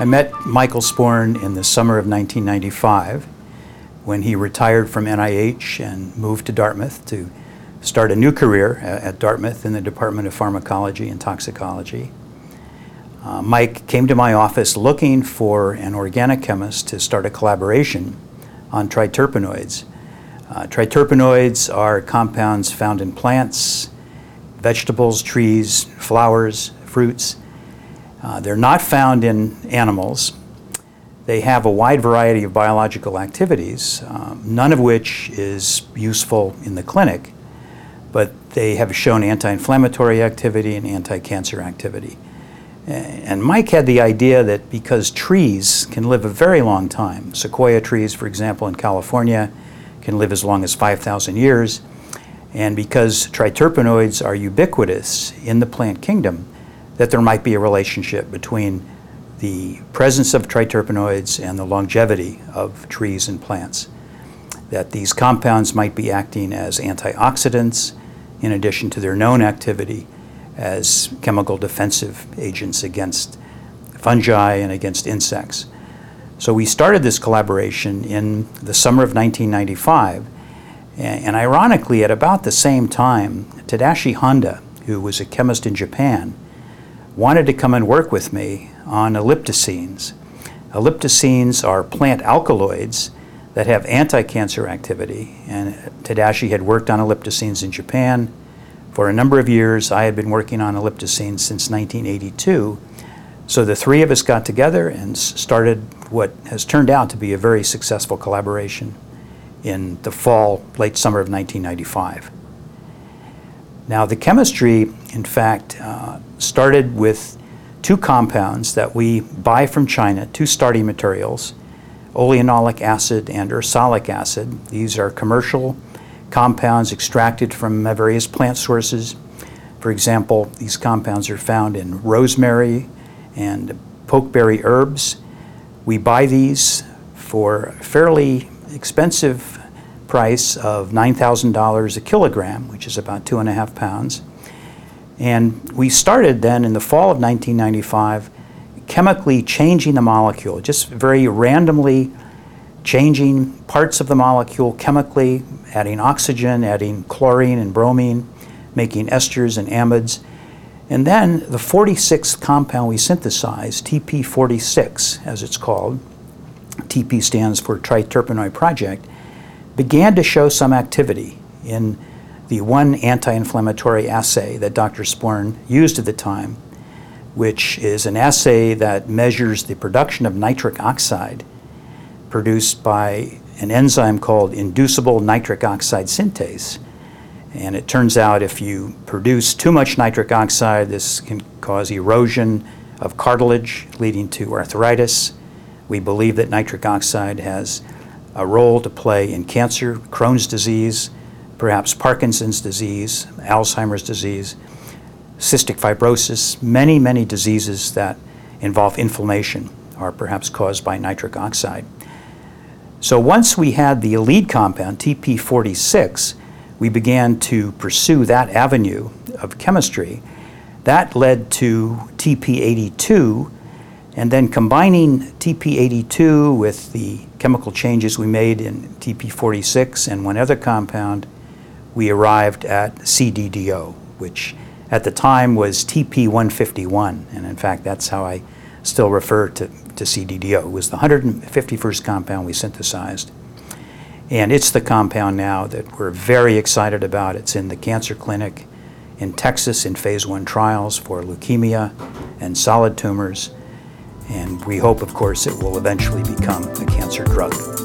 I met Michael Sporn in the summer of 1995 when he retired from NIH and moved to Dartmouth to start a new career at Dartmouth in the Department of Pharmacology and Toxicology. Uh, Mike came to my office looking for an organic chemist to start a collaboration on triterpenoids. Uh, triterpenoids are compounds found in plants, vegetables, trees, flowers, fruits. Uh, they're not found in animals. They have a wide variety of biological activities, um, none of which is useful in the clinic, but they have shown anti inflammatory activity and anti cancer activity. And Mike had the idea that because trees can live a very long time, sequoia trees, for example, in California, can live as long as 5,000 years, and because triterpenoids are ubiquitous in the plant kingdom, that there might be a relationship between the presence of triterpenoids and the longevity of trees and plants. That these compounds might be acting as antioxidants in addition to their known activity as chemical defensive agents against fungi and against insects. So we started this collaboration in the summer of 1995. And ironically, at about the same time, Tadashi Honda, who was a chemist in Japan, wanted to come and work with me on ellipticines. Ellipticines are plant alkaloids that have anti cancer activity. And Tadashi had worked on ellipticines in Japan for a number of years. I had been working on ellipticines since 1982. So the three of us got together and started what has turned out to be a very successful collaboration in the fall, late summer of 1995. Now, the chemistry, in fact, uh, started with two compounds that we buy from China, two starting materials, oleanolic acid and ursolic acid. These are commercial compounds extracted from various plant sources. For example, these compounds are found in rosemary and pokeberry herbs. We buy these for fairly expensive price of $9,000 a kilogram, which is about two and a half pounds. And we started then in the fall of 1995 chemically changing the molecule, just very randomly changing parts of the molecule chemically, adding oxygen, adding chlorine and bromine, making esters and amides. And then the 46th compound we synthesized, TP46 as it's called, TP stands for triterpenoid project, began to show some activity in the one anti inflammatory assay that Dr. Sporn used at the time, which is an assay that measures the production of nitric oxide produced by an enzyme called inducible nitric oxide synthase. And it turns out if you produce too much nitric oxide, this can cause erosion of cartilage, leading to arthritis. We believe that nitric oxide has a role to play in cancer, Crohn's disease, perhaps Parkinson's disease, Alzheimer's disease, cystic fibrosis, many, many diseases that involve inflammation are perhaps caused by nitric oxide. So once we had the lead compound, TP46, we began to pursue that avenue of chemistry. That led to TP82, and then combining TP82 with the chemical changes we made in TP46 and one other compound, we arrived at CDDO, which at the time was TP151. And in fact, that's how I still refer to to CDDO. It was the 151st compound we synthesized. And it's the compound now that we're very excited about. It's in the cancer clinic in Texas in phase one trials for leukemia and solid tumors. And we hope, of course, it will eventually become a cancer drug.